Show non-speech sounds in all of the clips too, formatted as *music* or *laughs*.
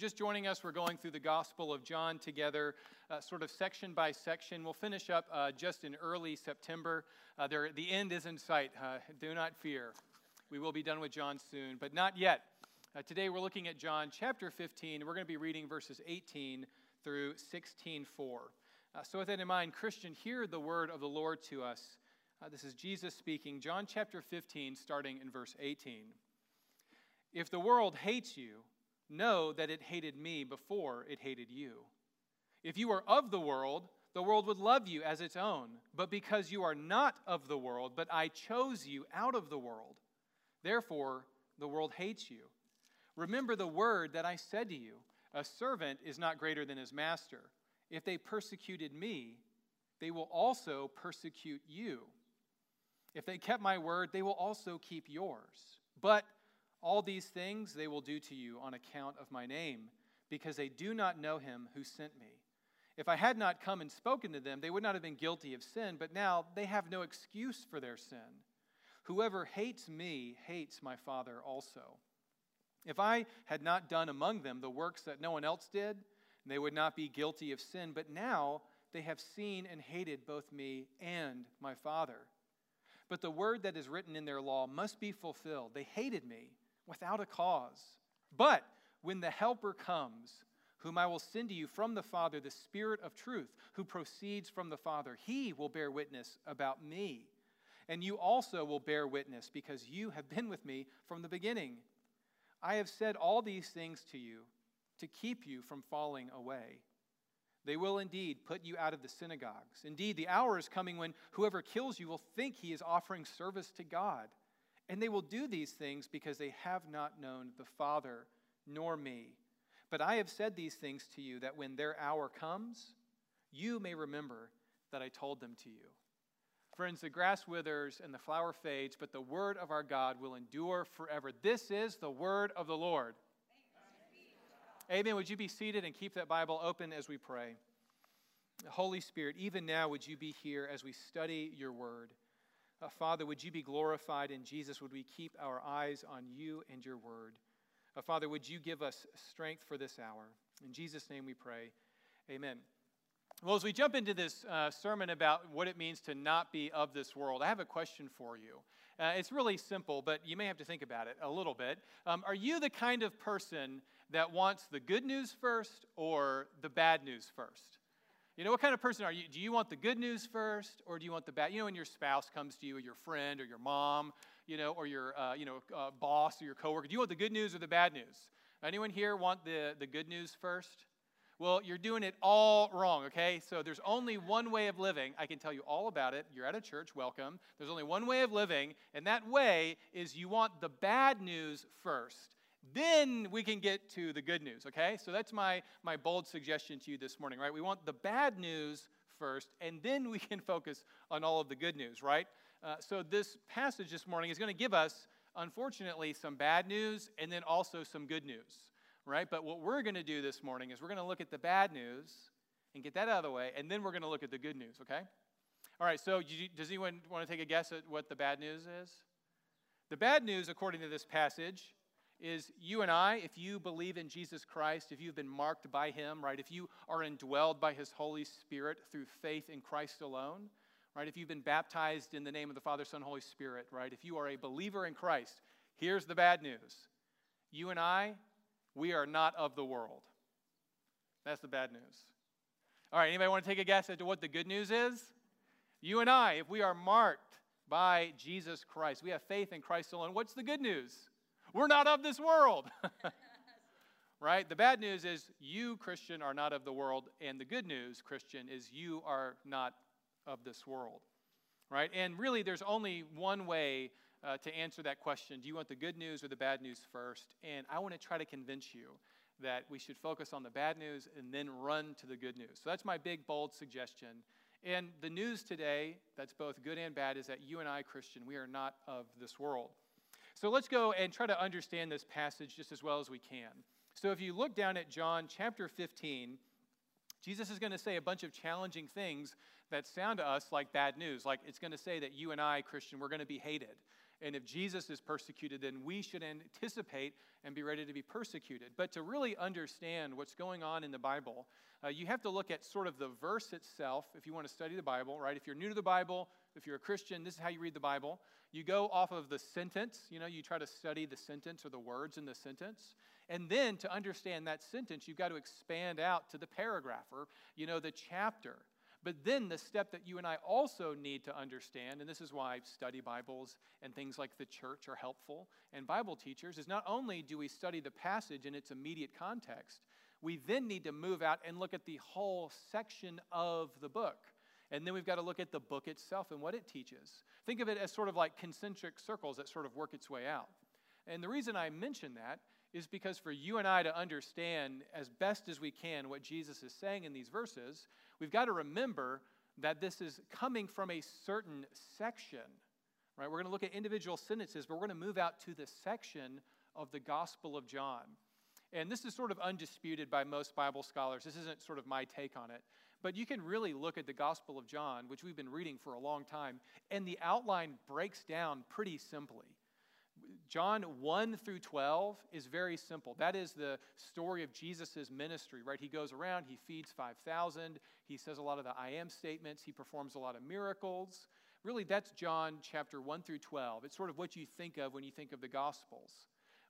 you're just joining us, we're going through the Gospel of John together, uh, sort of section by section. We'll finish up uh, just in early September. Uh, there, the end is in sight. Uh, do not fear. We will be done with John soon, but not yet. Uh, today we're looking at John chapter 15. We're going to be reading verses 18 through 16:4. Uh, so, with that in mind, Christian, hear the word of the Lord to us. this is Jesus speaking, John chapter 15, starting in verse 18. If the world hates you, know that it hated me before it hated you. If you were of the world, the world would love you as its own. But because you are not of the world, but I chose you out of the world, therefore the world hates you. Remember the word that I said to you A servant is not greater than his master. If they persecuted me, they will also persecute you. If they kept my word, they will also keep yours. But all these things they will do to you on account of my name, because they do not know him who sent me. If I had not come and spoken to them, they would not have been guilty of sin, but now they have no excuse for their sin. Whoever hates me hates my Father also. If I had not done among them the works that no one else did, they would not be guilty of sin, but now they have seen and hated both me and my Father. But the word that is written in their law must be fulfilled. They hated me without a cause. But when the Helper comes, whom I will send to you from the Father, the Spirit of truth, who proceeds from the Father, he will bear witness about me. And you also will bear witness because you have been with me from the beginning. I have said all these things to you to keep you from falling away. They will indeed put you out of the synagogues. Indeed, the hour is coming when whoever kills you will think he is offering service to God. And they will do these things because they have not known the Father nor me. But I have said these things to you that when their hour comes, you may remember that I told them to you. Friends, the grass withers and the flower fades, but the word of our God will endure forever. This is the word of the Lord. Amen. Would you be seated and keep that Bible open as we pray? Holy Spirit, even now, would you be here as we study your word? Uh, Father, would you be glorified in Jesus? Would we keep our eyes on you and your word? Uh, Father, would you give us strength for this hour? In Jesus' name we pray. Amen. Well, as we jump into this uh, sermon about what it means to not be of this world, I have a question for you. Uh, it's really simple, but you may have to think about it a little bit. Um, are you the kind of person that wants the good news first or the bad news first? You know, what kind of person are you? Do you want the good news first, or do you want the bad? You know, when your spouse comes to you, or your friend, or your mom, you know, or your, uh, you know, uh, boss or your coworker, do you want the good news or the bad news? Anyone here want the, the good news first? Well, you're doing it all wrong, okay? So there's only one way of living. I can tell you all about it. You're at a church, welcome. There's only one way of living, and that way is you want the bad news first. Then we can get to the good news, okay? So that's my, my bold suggestion to you this morning, right? We want the bad news first, and then we can *laughs* focus on all of the good news, right? Uh, so this passage this morning is going to give us, unfortunately, some bad news and then also some good news, right? But what we're going to do this morning is we're going to look at the bad news and get that out of the way, and then we're going to look at the good news, okay? All right, so does anyone want to take a guess at what the bad news is? The bad news, according to this passage, is you and I, if you believe in Jesus Christ, if you've been marked by Him, right, if you are indwelled by His Holy Spirit through faith in Christ alone, right, if you've been baptized in the name of the Father, Son, Holy Spirit, right, if you are a believer in Christ, here's the bad news. You and I, we are not of the world. That's the bad news. All right, anybody want to take a guess as to what the good news is? You and I, if we are marked by Jesus Christ, we have faith in Christ alone, what's the good news? We're not of this world. *laughs* right? The bad news is you, Christian, are not of the world. And the good news, Christian, is you are not of this world. Right? And really, there's only one way uh, to answer that question. Do you want the good news or the bad news first? And I want to try to convince you that we should focus on the bad news and then run to the good news. So that's my big, bold suggestion. And the news today, that's both good and bad, is that you and I, Christian, we are not of this world. So let's go and try to understand this passage just as well as we can. So if you look down at John chapter 15, Jesus is going to say a bunch of challenging things that sound to us like bad news. Like it's going to say that you and I, Christian, we're going to be hated. And if Jesus is persecuted, then we should anticipate and be ready to be persecuted. But to really understand what's going on in the Bible, uh, you have to look at sort of the verse itself if you want to study the Bible, right? If you're new to the Bible, if you're a Christian, this is how you read the Bible. You go off of the sentence, you know, you try to study the sentence or the words in the sentence. And then to understand that sentence, you've got to expand out to the paragraph or, you know, the chapter. But then the step that you and I also need to understand, and this is why study Bibles and things like the church are helpful and Bible teachers, is not only do we study the passage in its immediate context, we then need to move out and look at the whole section of the book. And then we've got to look at the book itself and what it teaches. Think of it as sort of like concentric circles that sort of work its way out. And the reason I mention that is because for you and I to understand as best as we can what Jesus is saying in these verses, we've got to remember that this is coming from a certain section. Right? We're going to look at individual sentences, but we're going to move out to the section of the Gospel of John. And this is sort of undisputed by most Bible scholars. This isn't sort of my take on it. But you can really look at the Gospel of John, which we've been reading for a long time, and the outline breaks down pretty simply. John 1 through 12 is very simple. That is the story of Jesus' ministry, right? He goes around, he feeds 5,000, he says a lot of the I am statements, he performs a lot of miracles. Really, that's John chapter 1 through 12. It's sort of what you think of when you think of the Gospels.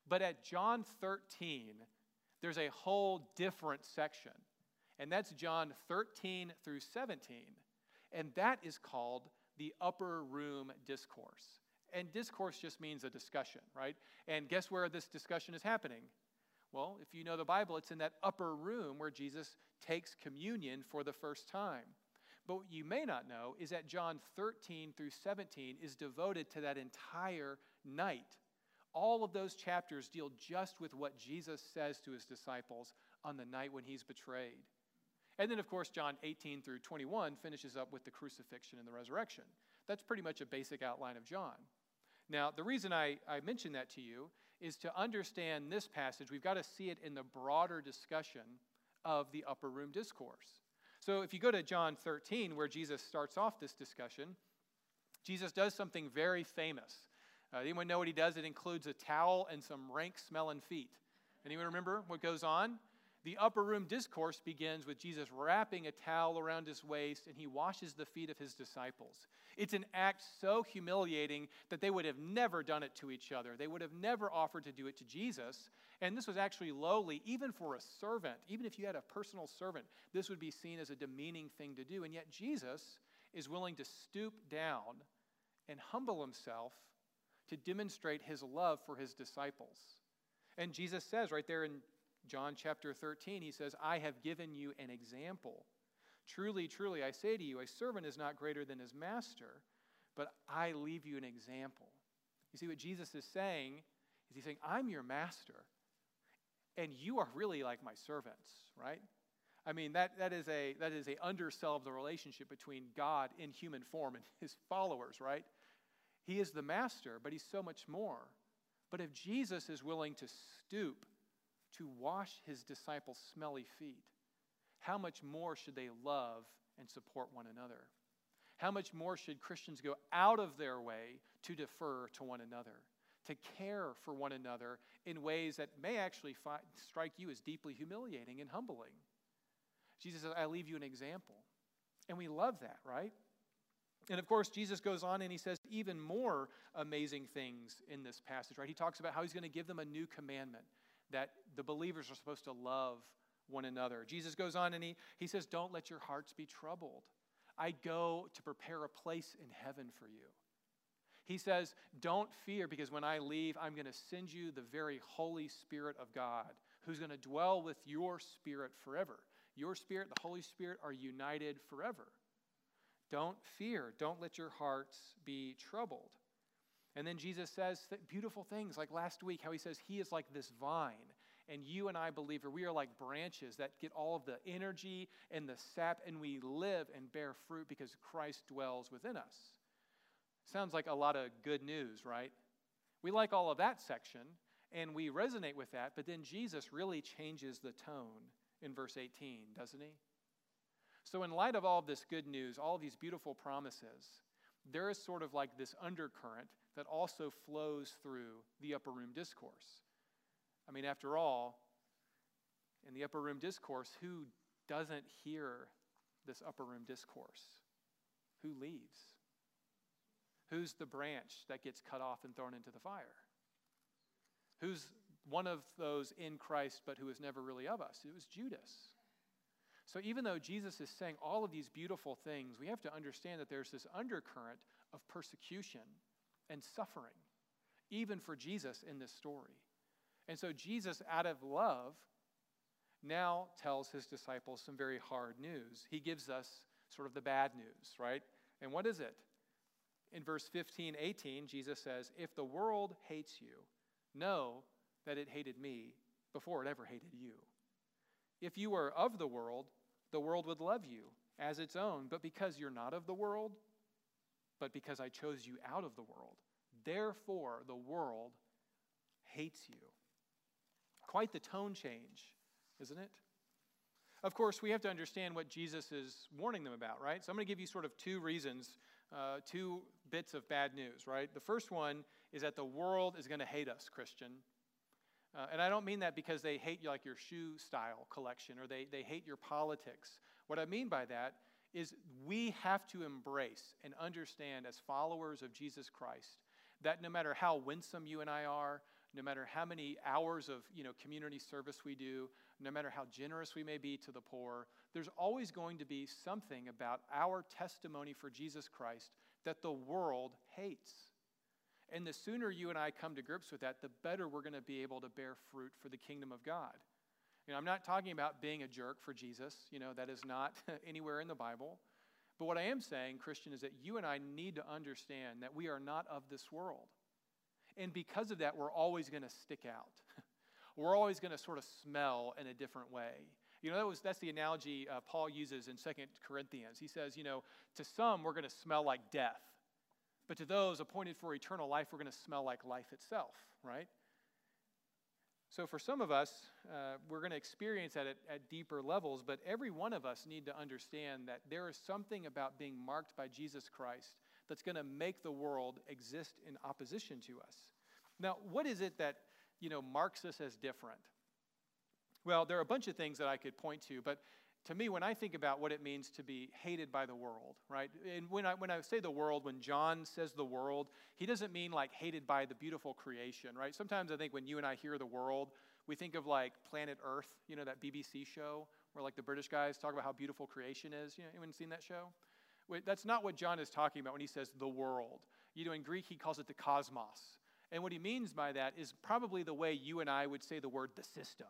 But at John 13, there's a whole different section, and that's John 13 through 17. And that is called the upper room discourse. And discourse just means a discussion, right? And guess where this discussion is happening? Well, if you know the Bible, it's in that upper room where Jesus takes communion for the first time. But what you may not know is that John 13 through 17 is devoted to that entire night. All of those chapters deal just with what Jesus says to his disciples on the night when he's betrayed. And then, of course, John 18 through 21 finishes up with the crucifixion and the resurrection. That's pretty much a basic outline of John. Now, the reason I, I mention that to you is to understand this passage, we've got to see it in the broader discussion of the upper room discourse. So if you go to John 13, where Jesus starts off this discussion, Jesus does something very famous. Uh, anyone know what he does? It includes a towel and some rank smelling feet. Anyone remember what goes on? The upper room discourse begins with Jesus wrapping a towel around his waist and he washes the feet of his disciples. It's an act so humiliating that they would have never done it to each other. They would have never offered to do it to Jesus. And this was actually lowly, even for a servant. Even if you had a personal servant, this would be seen as a demeaning thing to do. And yet Jesus is willing to stoop down and humble himself to demonstrate his love for his disciples. And Jesus says right there in John chapter 13, he says, I have given you an example. Truly, truly, I say to you, a servant is not greater than his master, but I leave you an example. You see, what Jesus is saying is he's saying, I'm your master, and you are really like my servants, right? I mean, that, that is a that is a undersell of the relationship between God in human form and his followers, right? He is the master, but he's so much more. But if Jesus is willing to stoop to wash his disciples' smelly feet, how much more should they love and support one another? How much more should Christians go out of their way to defer to one another, to care for one another in ways that may actually fi- strike you as deeply humiliating and humbling? Jesus says, I leave you an example. And we love that, right? And of course, Jesus goes on and he says even more amazing things in this passage, right? He talks about how he's going to give them a new commandment that the believers are supposed to love one another. Jesus goes on and he, he says, Don't let your hearts be troubled. I go to prepare a place in heaven for you. He says, Don't fear, because when I leave, I'm going to send you the very Holy Spirit of God, who's going to dwell with your spirit forever. Your spirit, the Holy Spirit, are united forever. Don't fear. Don't let your hearts be troubled. And then Jesus says beautiful things like last week, how he says he is like this vine. And you and I, believer, we are like branches that get all of the energy and the sap, and we live and bear fruit because Christ dwells within us. Sounds like a lot of good news, right? We like all of that section, and we resonate with that, but then Jesus really changes the tone in verse 18, doesn't he? So, in light of all of this good news, all of these beautiful promises, there is sort of like this undercurrent that also flows through the upper room discourse. I mean, after all, in the upper room discourse, who doesn't hear this upper room discourse? Who leaves? Who's the branch that gets cut off and thrown into the fire? Who's one of those in Christ but who is never really of us? It was Judas. So even though Jesus is saying all of these beautiful things, we have to understand that there's this undercurrent of persecution and suffering, even for Jesus in this story. And so Jesus, out of love, now tells his disciples some very hard news. He gives us sort of the bad news, right? And what is it? In verse 15, 18, Jesus says, If the world hates you, know that it hated me before it ever hated you. If you were of the world, the world would love you as its own. But because you're not of the world, but because I chose you out of the world, therefore the world hates you. Quite the tone change, isn't it? Of course, we have to understand what Jesus is warning them about, right? So I'm going to give you sort of two reasons, uh, two bits of bad news, right? The first one is that the world is going to hate us, Christian. Uh, and I don't mean that because they hate you like your shoe style collection or they, they hate your politics. What I mean by that is we have to embrace and understand as followers of Jesus Christ that no matter how winsome you and I are, no matter how many hours of you know, community service we do, no matter how generous we may be to the poor, there's always going to be something about our testimony for Jesus Christ that the world hates. And the sooner you and I come to grips with that, the better we're going to be able to bear fruit for the kingdom of God. You know, I'm not talking about being a jerk for Jesus. You know, that is not *laughs* anywhere in the Bible. But what I am saying, Christian, is that you and I need to understand that we are not of this world. And because of that, we're always going to stick out. *laughs* we're always going to sort of smell in a different way. You know, that was, that's the analogy uh, Paul uses in Second Corinthians. He says, you know, to some, we're going to smell like death. But to those appointed for eternal life, we're going to smell like life itself, right? So for some of us, uh, we're going to experience that at, at deeper levels, but every one of us need to understand that there is something about being marked by Jesus Christ that's going to make the world exist in opposition to us. Now, what is it that, you know, marks us as different? Well, there are a bunch of things that I could point to, but to me, when I think about what it means to be hated by the world, right? And when I, when I say the world, when John says the world, he doesn't mean like hated by the beautiful creation, right? Sometimes I think when you and I hear the world, we think of like Planet Earth, you know, that BBC show where like the British guys talk about how beautiful creation is. You know, anyone seen that show? Wait, that's not what John is talking about when he says the world. You know, in Greek, he calls it the cosmos. And what he means by that is probably the way you and I would say the word the system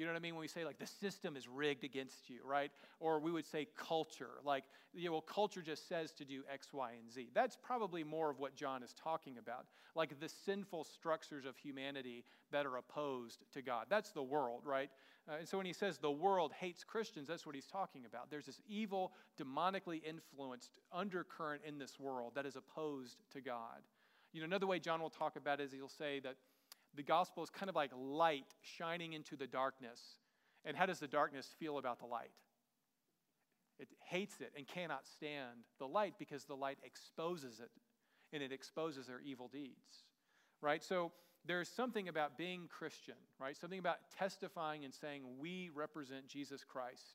you know what I mean? When we say like the system is rigged against you, right? Or we would say culture, like, you know, well, culture just says to do X, Y, and Z. That's probably more of what John is talking about, like the sinful structures of humanity that are opposed to God. That's the world, right? Uh, and so when he says the world hates Christians, that's what he's talking about. There's this evil, demonically influenced undercurrent in this world that is opposed to God. You know, another way John will talk about it is he'll say that the gospel is kind of like light shining into the darkness. And how does the darkness feel about the light? It hates it and cannot stand the light because the light exposes it and it exposes their evil deeds. Right? So there's something about being Christian, right? Something about testifying and saying we represent Jesus Christ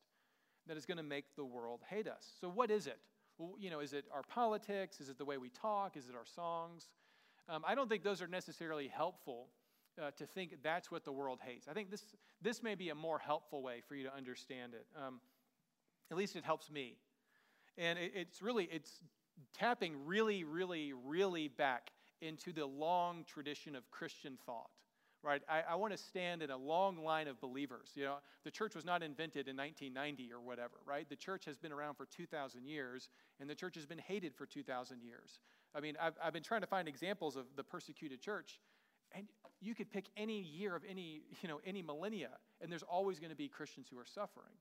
that is going to make the world hate us. So what is it? Well, you know, is it our politics? Is it the way we talk? Is it our songs? Um, I don't think those are necessarily helpful uh, to think that's what the world hates. I think this, this may be a more helpful way for you to understand it. Um, at least it helps me. And it, it's really, it's tapping really, really, really back into the long tradition of Christian thought right? I, I want to stand in a long line of believers. You know, the church was not invented in 1990 or whatever, right? The church has been around for 2,000 years, and the church has been hated for 2,000 years. I mean, I've, I've been trying to find examples of the persecuted church, and you could pick any year of any, you know, any millennia, and there's always going to be Christians who are suffering.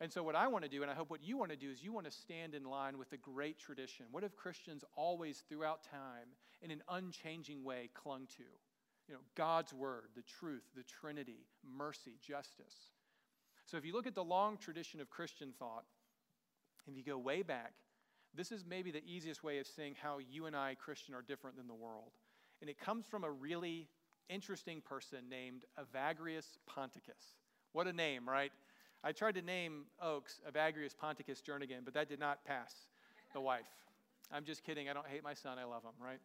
And so, what I want to do, and I hope what you want to do, is you want to stand in line with the great tradition. What have Christians always, throughout time, in an unchanging way, clung to? You know, God's word, the truth, the Trinity, mercy, justice. So, if you look at the long tradition of Christian thought, if you go way back, this is maybe the easiest way of seeing how you and I, Christian, are different than the world. And it comes from a really interesting person named Evagrius Ponticus. What a name, right? I tried to name Oaks Evagrius Ponticus Jernigan, but that did not pass the wife. I'm just kidding. I don't hate my son. I love him, right?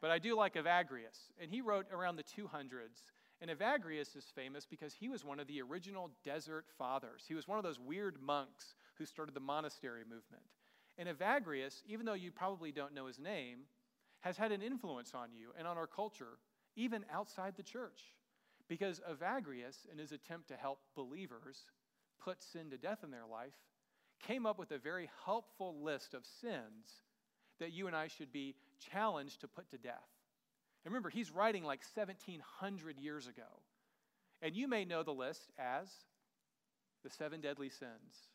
But I do like Evagrius. And he wrote around the 200s. And Evagrius is famous because he was one of the original desert fathers. He was one of those weird monks who started the monastery movement. And Evagrius, even though you probably don't know his name, has had an influence on you and on our culture, even outside the church. Because Evagrius, in his attempt to help believers put sin to death in their life, came up with a very helpful list of sins that you and I should be challenged to put to death. And remember, he's writing like 1700 years ago. And you may know the list as the seven deadly sins.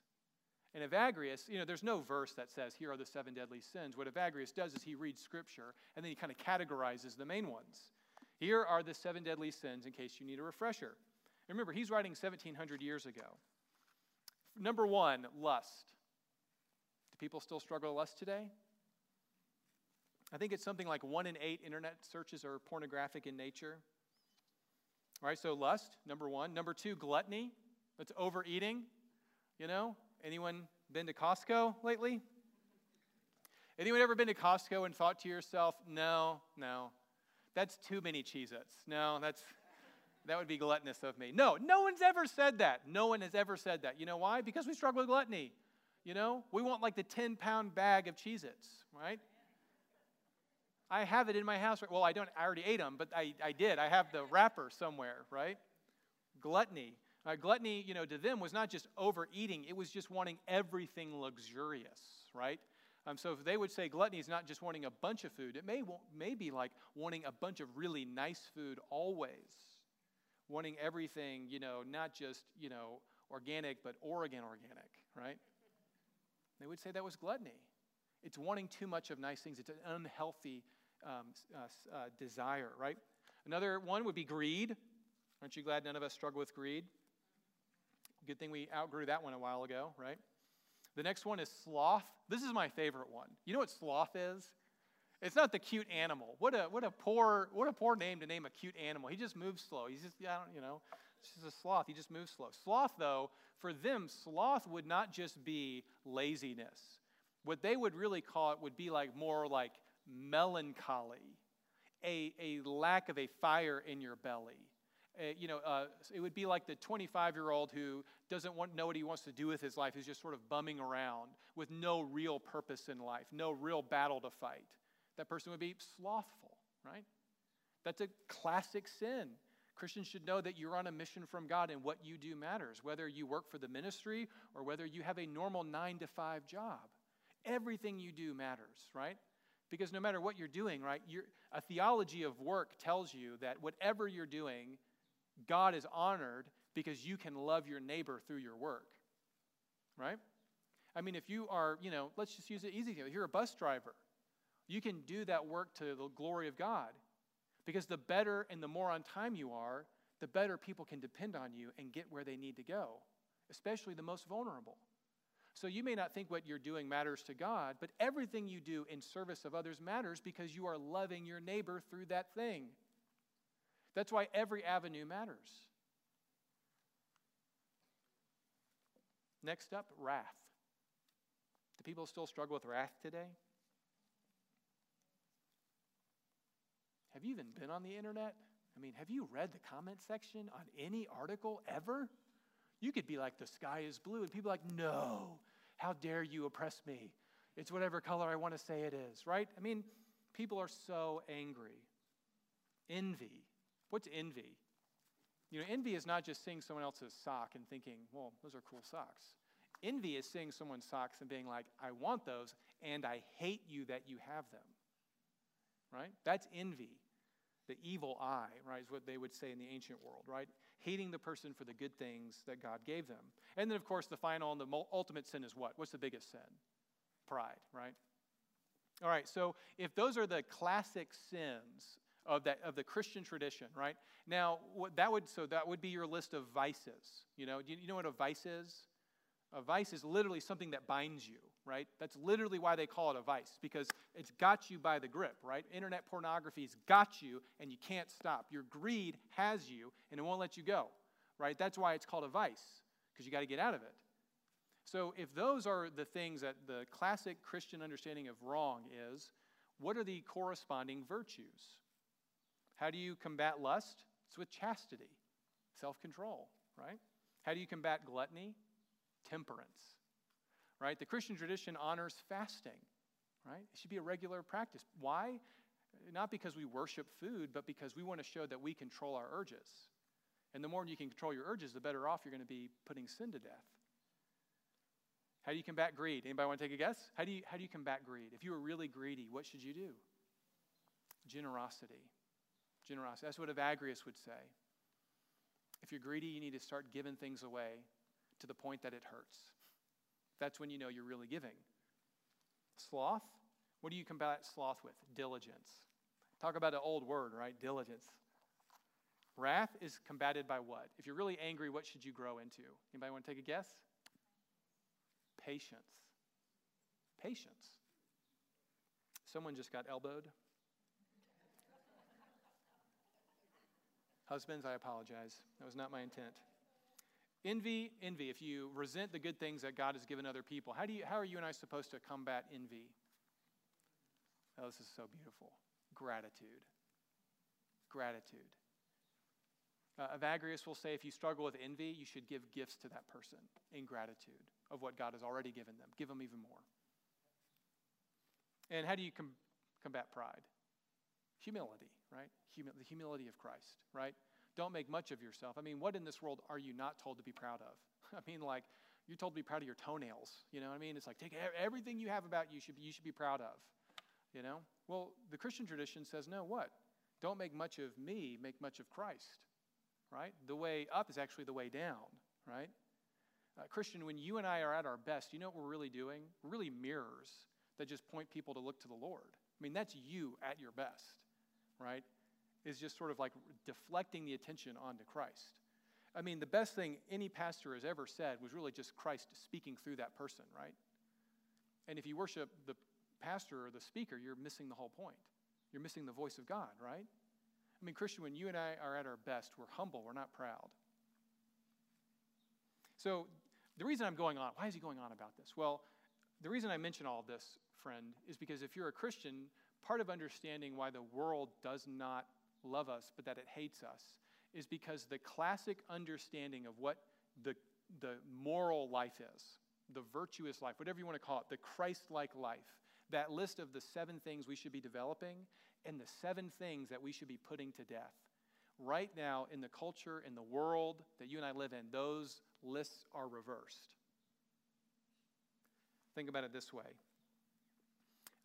And Evagrius, you know, there's no verse that says, here are the seven deadly sins. What Evagrius does is he reads scripture and then he kind of categorizes the main ones. Here are the seven deadly sins in case you need a refresher. And remember, he's writing 1700 years ago. Number one, lust. Do people still struggle with lust today? I think it's something like one in eight internet searches are pornographic in nature. All right, so lust, number one. Number two, gluttony. That's overeating. You know, anyone been to Costco lately? Anyone ever been to Costco and thought to yourself, no, no, that's too many Cheez Its. No, that's, that would be gluttonous of me. No, no one's ever said that. No one has ever said that. You know why? Because we struggle with gluttony. You know, we want like the 10 pound bag of Cheez Its, right? I have it in my house. Well, I don't, I already ate them, but I, I did. I have the wrapper somewhere, right? Gluttony. Uh, gluttony, you know, to them was not just overeating, it was just wanting everything luxurious, right? Um, so if they would say gluttony is not just wanting a bunch of food, it may, may be like wanting a bunch of really nice food always. Wanting everything, you know, not just, you know, organic, but Oregon organic, right? They would say that was gluttony. It's wanting too much of nice things. It's an unhealthy um, uh, uh, desire, right? Another one would be greed. Aren't you glad none of us struggle with greed? Good thing we outgrew that one a while ago, right? The next one is sloth. This is my favorite one. You know what sloth is? It's not the cute animal. What a what a poor what a poor name to name a cute animal. He just moves slow. He's just I don't you know, it's just a sloth. He just moves slow. Sloth though, for them, sloth would not just be laziness. What they would really call it would be like more like melancholy, a, a lack of a fire in your belly. Uh, you know, uh, it would be like the 25 year old who doesn't want, know what he wants to do with his life, who's just sort of bumming around with no real purpose in life, no real battle to fight. That person would be slothful, right? That's a classic sin. Christians should know that you're on a mission from God and what you do matters, whether you work for the ministry or whether you have a normal nine to five job. Everything you do matters, right? Because no matter what you're doing, right, you're, a theology of work tells you that whatever you're doing, God is honored because you can love your neighbor through your work, right? I mean, if you are, you know, let's just use it easy. If you're a bus driver, you can do that work to the glory of God because the better and the more on time you are, the better people can depend on you and get where they need to go, especially the most vulnerable. So you may not think what you're doing matters to God, but everything you do in service of others matters because you are loving your neighbor through that thing. That's why every avenue matters. Next up, wrath. Do people still struggle with wrath today? Have you even been on the internet? I mean, have you read the comment section on any article ever? You could be like, the sky is blue, and people are like, no, how dare you oppress me? It's whatever color I want to say it is, right? I mean, people are so angry. Envy. What's envy? You know, envy is not just seeing someone else's sock and thinking, well, those are cool socks. Envy is seeing someone's socks and being like, I want those, and I hate you that you have them. Right? That's envy. The evil eye, right, is what they would say in the ancient world, right? hating the person for the good things that God gave them. And then, of course, the final and the ultimate sin is what? What's the biggest sin? Pride, right? All right, so if those are the classic sins of, that, of the Christian tradition, right? Now, that would, so that would be your list of vices. You know, do you know what a vice is? A vice is literally something that binds you, right? That's literally why they call it a vice, because it's got you by the grip, right? Internet pornography's got you, and you can't stop. Your greed has you, and it won't let you go, right? That's why it's called a vice, because you got to get out of it. So, if those are the things that the classic Christian understanding of wrong is, what are the corresponding virtues? How do you combat lust? It's with chastity, self control, right? How do you combat gluttony? Temperance, right? The Christian tradition honors fasting, right? It should be a regular practice. Why? Not because we worship food, but because we want to show that we control our urges. And the more you can control your urges, the better off you're going to be putting sin to death. How do you combat greed? Anybody want to take a guess? How do you, how do you combat greed? If you were really greedy, what should you do? Generosity. Generosity. That's what Evagrius would say. If you're greedy, you need to start giving things away to the point that it hurts. That's when you know you're really giving. Sloth. What do you combat sloth with? Diligence. Talk about an old word, right? Diligence. Wrath is combated by what? If you're really angry, what should you grow into? Anybody want to take a guess? Patience. Patience. Someone just got elbowed. Husbands, I apologize. That was not my intent. Envy, envy. If you resent the good things that God has given other people, how, do you, how are you and I supposed to combat envy? Oh, this is so beautiful. Gratitude. Gratitude. Uh, Evagrius will say if you struggle with envy, you should give gifts to that person in gratitude of what God has already given them. Give them even more. And how do you com- combat pride? Humility, right? Humi- the humility of Christ, right? Don't make much of yourself. I mean, what in this world are you not told to be proud of? *laughs* I mean, like, you're told to be proud of your toenails. You know what I mean? It's like, take everything you have about you, should be, you should be proud of. You know? Well, the Christian tradition says, no, what? Don't make much of me, make much of Christ, right? The way up is actually the way down, right? Uh, Christian, when you and I are at our best, you know what we're really doing? We're really mirrors that just point people to look to the Lord. I mean, that's you at your best, right? Is just sort of like deflecting the attention onto Christ. I mean, the best thing any pastor has ever said was really just Christ speaking through that person, right? And if you worship the pastor or the speaker, you're missing the whole point. You're missing the voice of God, right? I mean, Christian, when you and I are at our best, we're humble, we're not proud. So the reason I'm going on, why is he going on about this? Well, the reason I mention all this, friend, is because if you're a Christian, part of understanding why the world does not love us, but that it hates us, is because the classic understanding of what the, the moral life is, the virtuous life, whatever you want to call it, the Christ like life, that list of the seven things we should be developing and the seven things that we should be putting to death. Right now, in the culture, in the world that you and I live in, those lists are reversed. Think about it this way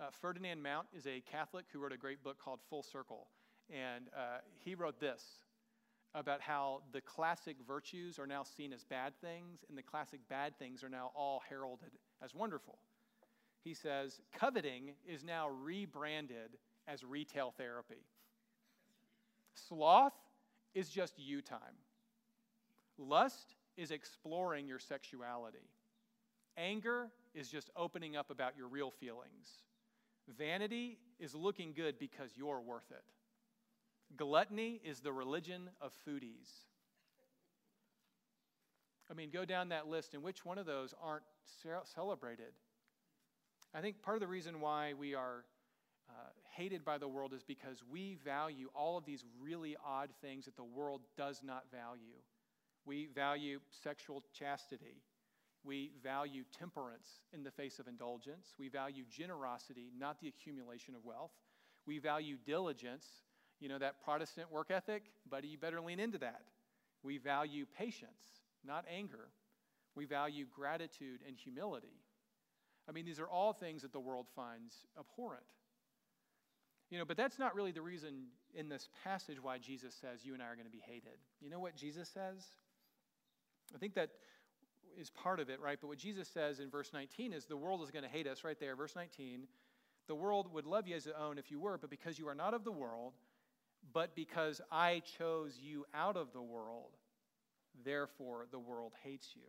uh, Ferdinand Mount is a Catholic who wrote a great book called Full Circle. And uh, he wrote this about how the classic virtues are now seen as bad things, and the classic bad things are now all heralded as wonderful. He says, coveting is now rebranded as retail therapy. Sloth is just you time. Lust is exploring your sexuality. Anger is just opening up about your real feelings. Vanity is looking good because you're worth it. Gluttony is the religion of foodies. I mean, go down that list, and which one of those aren't celebrated? I think part of the reason why we are uh, hated by the world is because we value all of these really odd things that the world does not value. We value sexual chastity. We value temperance in the face of indulgence. We value generosity, not the accumulation of wealth. We value diligence, you know, that Protestant work ethic, buddy, you better lean into that. We value patience, not anger. We value gratitude and humility. I mean, these are all things that the world finds abhorrent. You know, but that's not really the reason in this passage why Jesus says you and I are going to be hated. You know what Jesus says? I think that is part of it, right? But what Jesus says in verse 19 is the world is going to hate us right there. Verse 19 the world would love you as its own if you were, but because you are not of the world, but because I chose you out of the world, therefore the world hates you.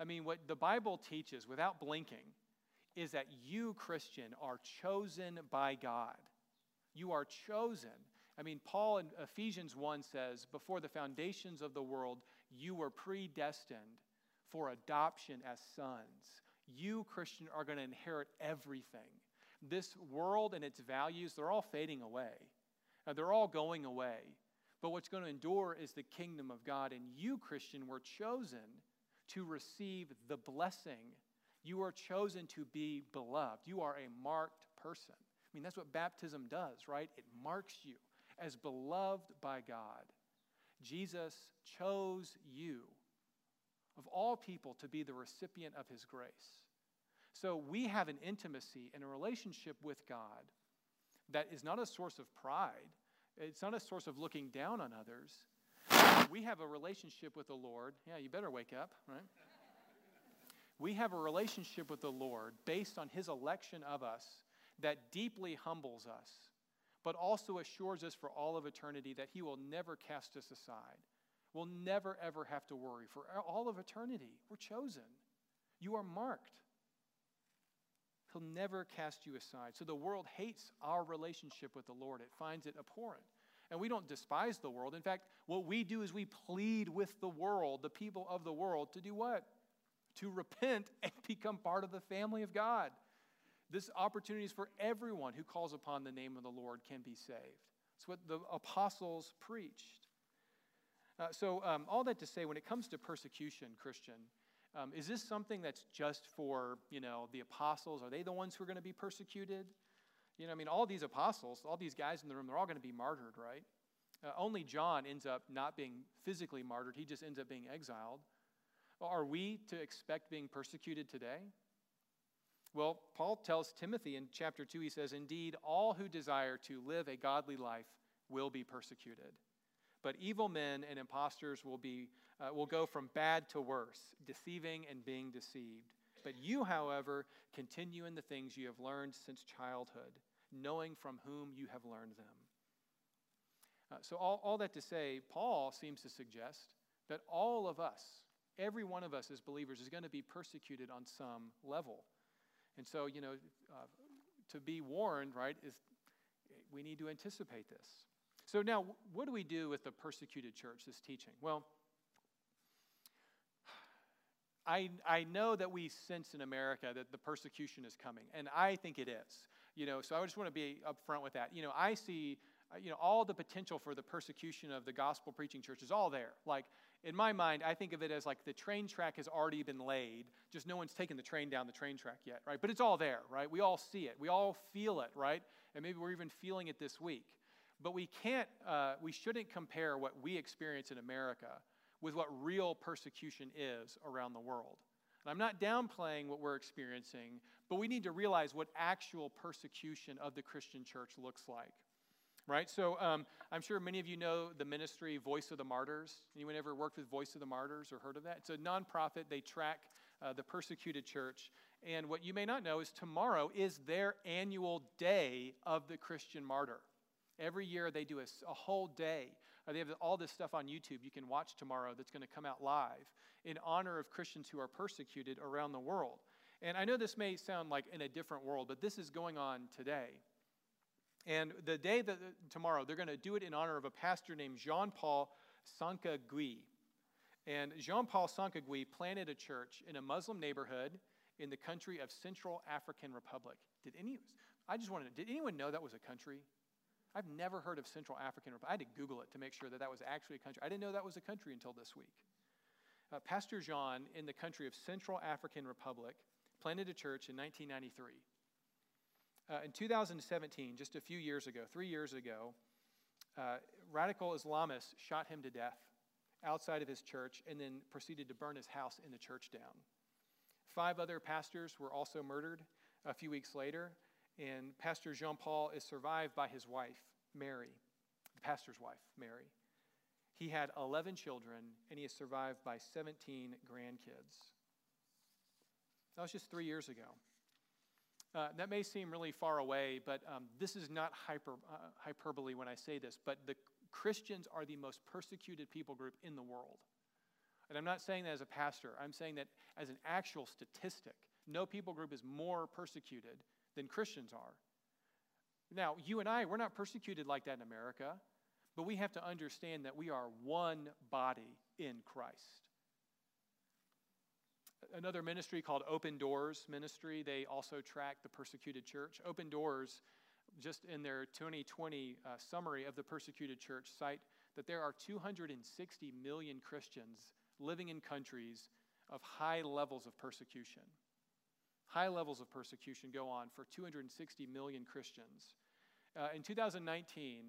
I mean, what the Bible teaches without blinking is that you, Christian, are chosen by God. You are chosen. I mean, Paul in Ephesians 1 says, Before the foundations of the world, you were predestined for adoption as sons. You, Christian, are going to inherit everything. This world and its values, they're all fading away. They're all going away. But what's going to endure is the kingdom of God. And you, Christian, were chosen to receive the blessing. You are chosen to be beloved. You are a marked person. I mean, that's what baptism does, right? It marks you as beloved by God. Jesus chose you, of all people, to be the recipient of his grace. So we have an intimacy and a relationship with God that is not a source of pride, it's not a source of looking down on others. We have a relationship with the Lord. Yeah, you better wake up, right? We have a relationship with the Lord based on his election of us that deeply humbles us, but also assures us for all of eternity that he will never cast us aside. We'll never, ever have to worry. For all of eternity, we're chosen. You are marked. He'll never cast you aside. So the world hates our relationship with the Lord, it finds it abhorrent. And we don't despise the world. In fact, what we do is we plead with the world, the people of the world, to do what? To repent and *laughs* become part of the family of God. This opportunity is for everyone who calls upon the name of the Lord can be saved. It's what the apostles preached. Uh, so, um, all that to say, when it comes to persecution, Christian, um, is this something that's just for, you know, the apostles? Are they the ones who are going to be persecuted? You know, I mean, all these apostles, all these guys in the room, they're all going to be martyred, right? Uh, only John ends up not being physically martyred, he just ends up being exiled. Are we to expect being persecuted today? Well, Paul tells Timothy in chapter 2, he says, Indeed, all who desire to live a godly life will be persecuted. But evil men and impostors will, be, uh, will go from bad to worse, deceiving and being deceived. But you, however, continue in the things you have learned since childhood, knowing from whom you have learned them. Uh, so, all, all that to say, Paul seems to suggest that all of us, every one of us as believers, is going to be persecuted on some level. And so, you know, uh, to be warned, right, is we need to anticipate this. So now, what do we do with the persecuted church, this teaching? Well, *sighs* I, I know that we sense in America that the persecution is coming, and I think it is. You know, so I just want to be upfront with that. You know, I see, uh, you know, all the potential for the persecution of the gospel preaching church is all there. Like, in my mind, I think of it as like the train track has already been laid, just no one's taken the train down the train track yet, right? But it's all there, right? We all see it, we all feel it, right? And maybe we're even feeling it this week. But we can't, uh, we shouldn't compare what we experience in America with what real persecution is around the world. And I'm not downplaying what we're experiencing, but we need to realize what actual persecution of the Christian church looks like. Right? So um, I'm sure many of you know the ministry Voice of the Martyrs. Anyone ever worked with Voice of the Martyrs or heard of that? It's a nonprofit. They track uh, the persecuted church. And what you may not know is tomorrow is their annual day of the Christian martyr. Every year they do a, a whole day. Uh, they have all this stuff on YouTube you can watch tomorrow that's going to come out live in honor of Christians who are persecuted around the world. And I know this may sound like in a different world, but this is going on today. And the day that tomorrow, they're going to do it in honor of a pastor named Jean Paul Sankagui. And Jean Paul Sankagui planted a church in a Muslim neighborhood in the country of Central African Republic. Did any, I just wanted to, did anyone know that was a country? I've never heard of Central African Republic. I had to Google it to make sure that that was actually a country. I didn't know that was a country until this week. Uh, Pastor Jean, in the country of Central African Republic, planted a church in 1993. Uh, in 2017, just a few years ago, three years ago, uh, radical Islamists shot him to death outside of his church and then proceeded to burn his house in the church down. Five other pastors were also murdered a few weeks later, and Pastor Jean Paul is survived by his wife, Mary, the pastor's wife, Mary. He had 11 children, and he is survived by 17 grandkids. That was just three years ago. Uh, that may seem really far away, but um, this is not hyper, uh, hyperbole when I say this, but the Christians are the most persecuted people group in the world. And I'm not saying that as a pastor, I'm saying that as an actual statistic. No people group is more persecuted than Christians are. Now, you and I, we're not persecuted like that in America, but we have to understand that we are one body in Christ. Another ministry called Open Doors Ministry, they also track the persecuted church. Open Doors, just in their 2020 uh, summary of the persecuted church, cite that there are 260 million Christians living in countries of high levels of persecution. High levels of persecution go on for 260 million Christians. Uh, in 2019,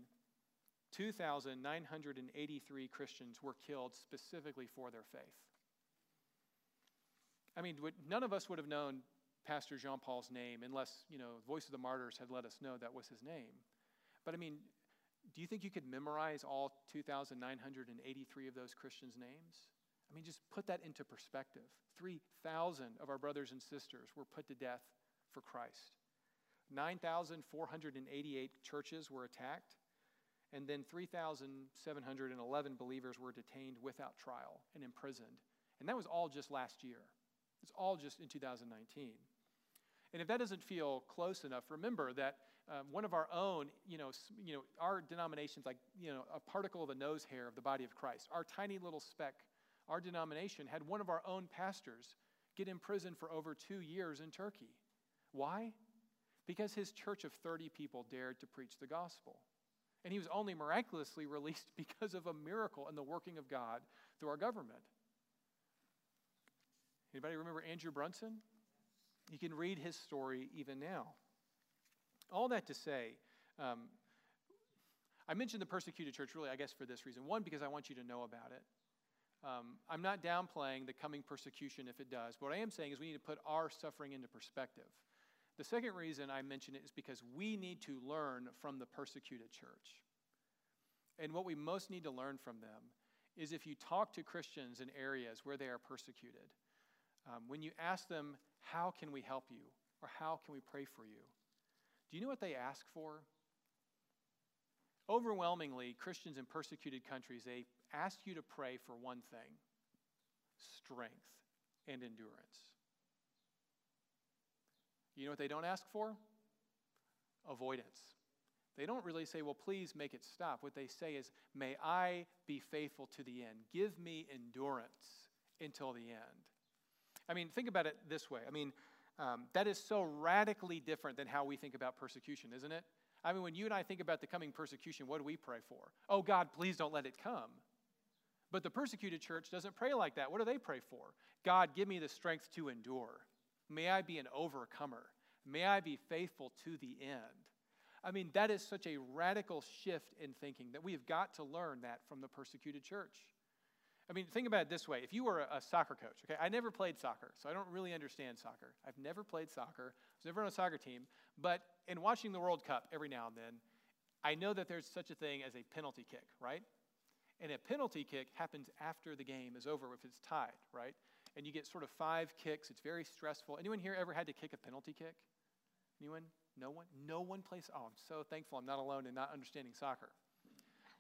2,983 Christians were killed specifically for their faith. I mean, none of us would have known Pastor Jean Paul's name unless, you know, Voice of the Martyrs had let us know that was his name. But I mean, do you think you could memorize all 2,983 of those Christians' names? I mean, just put that into perspective. 3,000 of our brothers and sisters were put to death for Christ. 9,488 churches were attacked, and then 3,711 believers were detained without trial and imprisoned. And that was all just last year. It's all just in 2019. And if that doesn't feel close enough, remember that um, one of our own, you know, you know, our denomination's like, you know, a particle of a nose hair of the body of Christ. Our tiny little speck, our denomination had one of our own pastors get imprisoned for over two years in Turkey. Why? Because his church of 30 people dared to preach the gospel. And he was only miraculously *laughs* released because of a miracle in the working of God through our government. Anybody remember Andrew Brunson? You can read his story even now. All that to say, um, I mentioned the persecuted church really, I guess, for this reason. One, because I want you to know about it. Um, I'm not downplaying the coming persecution if it does. What I am saying is we need to put our suffering into perspective. The second reason I mention it is because we need to learn from the persecuted church. And what we most need to learn from them is if you talk to Christians in areas where they are persecuted, um, when you ask them, How can we help you? or How can we pray for you? Do you know what they ask for? Overwhelmingly, Christians in persecuted countries, they ask you to pray for one thing strength and endurance. You know what they don't ask for? Avoidance. They don't really say, well, please make it stop. What they say is, may I be faithful to the end. Give me endurance until the end. I mean, think about it this way. I mean, um, that is so radically different than how we think about persecution, isn't it? I mean, when you and I think about the coming persecution, what do we pray for? Oh, God, please don't let it come. But the persecuted church doesn't pray like that. What do they pray for? God, give me the strength to endure. May I be an overcomer. May I be faithful to the end. I mean, that is such a radical shift in thinking that we have got to learn that from the persecuted church. I mean, think about it this way. If you were a soccer coach, okay, I never played soccer, so I don't really understand soccer. I've never played soccer, I was never on a soccer team, but in watching the World Cup every now and then, I know that there's such a thing as a penalty kick, right? And a penalty kick happens after the game is over if it's tied, right? And you get sort of five kicks. It's very stressful. Anyone here ever had to kick a penalty kick? Anyone? No one? No one plays? Oh, I'm so thankful I'm not alone in not understanding soccer.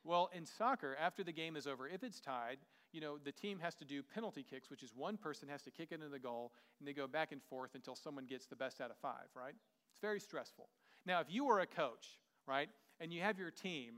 Well, in soccer, after the game is over, if it's tied, you know, the team has to do penalty kicks, which is one person has to kick it into the goal, and they go back and forth until someone gets the best out of five, right? It's very stressful. Now, if you were a coach, right, and you have your team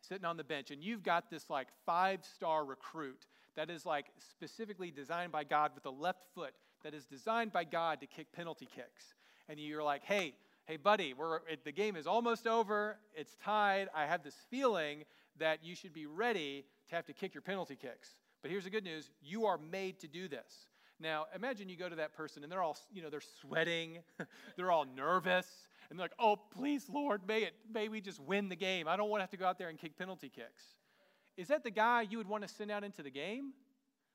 sitting on the bench, and you've got this like five star recruit that is like specifically designed by God with a left foot that is designed by God to kick penalty kicks, and you're like, hey, hey, buddy, we're, the game is almost over. It's tied. I have this feeling that you should be ready to have to kick your penalty kicks. But here's the good news you are made to do this. Now, imagine you go to that person and they're all, you know, they're sweating, *laughs* they're all nervous, and they're like, oh, please, Lord, may, it, may we just win the game. I don't want to have to go out there and kick penalty kicks. Is that the guy you would want to send out into the game?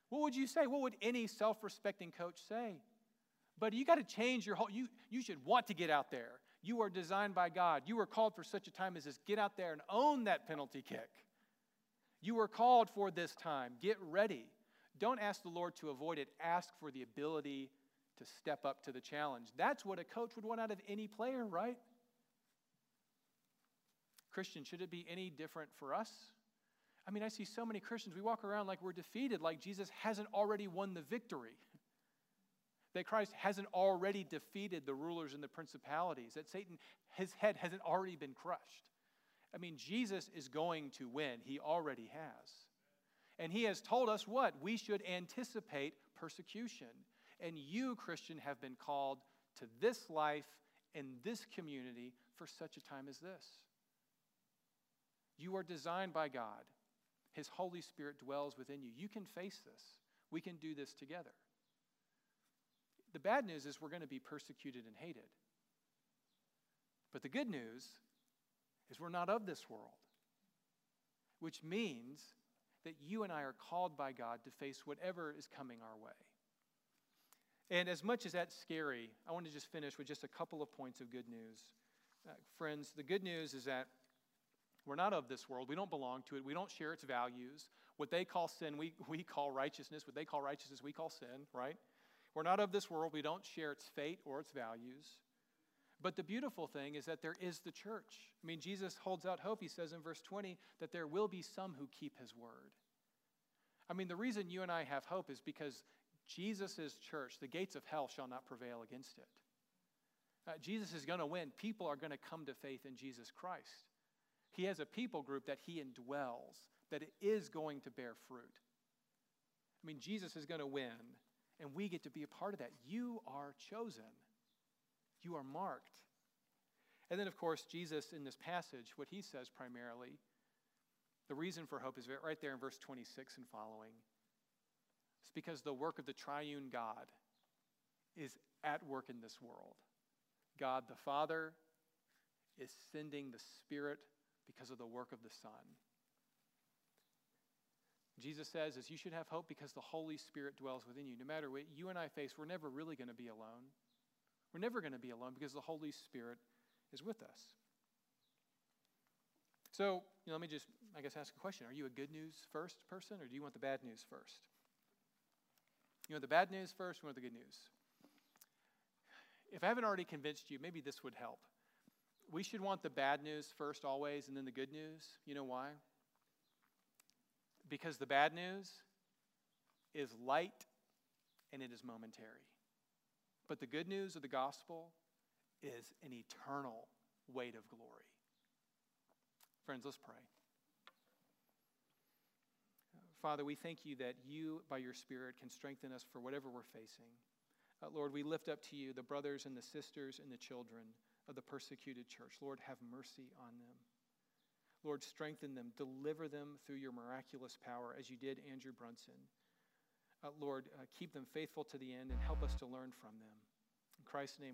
What would you say? What would any self respecting coach say? But you got to change your whole, you, you should want to get out there. You are designed by God. You were called for such a time as this. Get out there and own that penalty kick. You were called for this time. Get ready. Don't ask the Lord to avoid it, ask for the ability to step up to the challenge. That's what a coach would want out of any player, right? Christian, should it be any different for us? I mean, I see so many Christians, we walk around like we're defeated, like Jesus hasn't already won the victory. That Christ hasn't already defeated the rulers and the principalities, that Satan, his head hasn't already been crushed. I mean, Jesus is going to win. He already has. And he has told us what? We should anticipate persecution. And you, Christian, have been called to this life and this community for such a time as this. You are designed by God. His Holy Spirit dwells within you. You can face this. We can do this together. The bad news is we're going to be persecuted and hated. But the good news is we're not of this world, which means that you and I are called by God to face whatever is coming our way. And as much as that's scary, I want to just finish with just a couple of points of good news. Uh, friends, the good news is that we're not of this world. We don't belong to it. We don't share its values. What they call sin, we, *laughs* we call righteousness. What they call righteousness, we call sin, right? We're not of this world. We don't share its fate or its values. But the beautiful thing is that there is the church. I mean, Jesus holds out hope. He says in verse 20 that there will be some who keep his word. I mean, the reason you and I have hope is because Jesus' church, the gates of hell shall not prevail against it. Uh, Jesus is going to win. People are going to come to faith in Jesus Christ. He has a people group that he indwells, that it is going to bear fruit. I mean, Jesus is going to win, and we get to be a part of that. You are chosen, you are marked. And then, of course, Jesus in this passage, what he says primarily, the reason for hope is right there in verse 26 and following. It's because the work of the triune God is at work in this world. God the Father is sending the Spirit because of the work of the Son. Jesus says, as you should have hope because the Holy Spirit dwells within you. No matter what you and I face, we're never really going to be alone. We're never going to be alone because the Holy Spirit is with us. So, you know, let me just, I guess, ask a question. Are you a good news first person or do you want the bad news first? You want the bad news first or want the good news? If I haven't already convinced you, maybe this would help. We should want the bad news first always and then the good news. You know why? Because the bad news is light and it is momentary. But the good news of the gospel is an eternal weight of glory. Friends, let's pray. Father, we thank you that you, by your Spirit, can strengthen us for whatever we're facing. Uh, Lord, we lift up to you the brothers and the sisters and the children of the persecuted church. Lord, have mercy on them. Lord, strengthen them, deliver them through your miraculous power, as you did Andrew Brunson. Uh, Lord, uh, keep them faithful to the end and help us to learn from them. In Christ's name we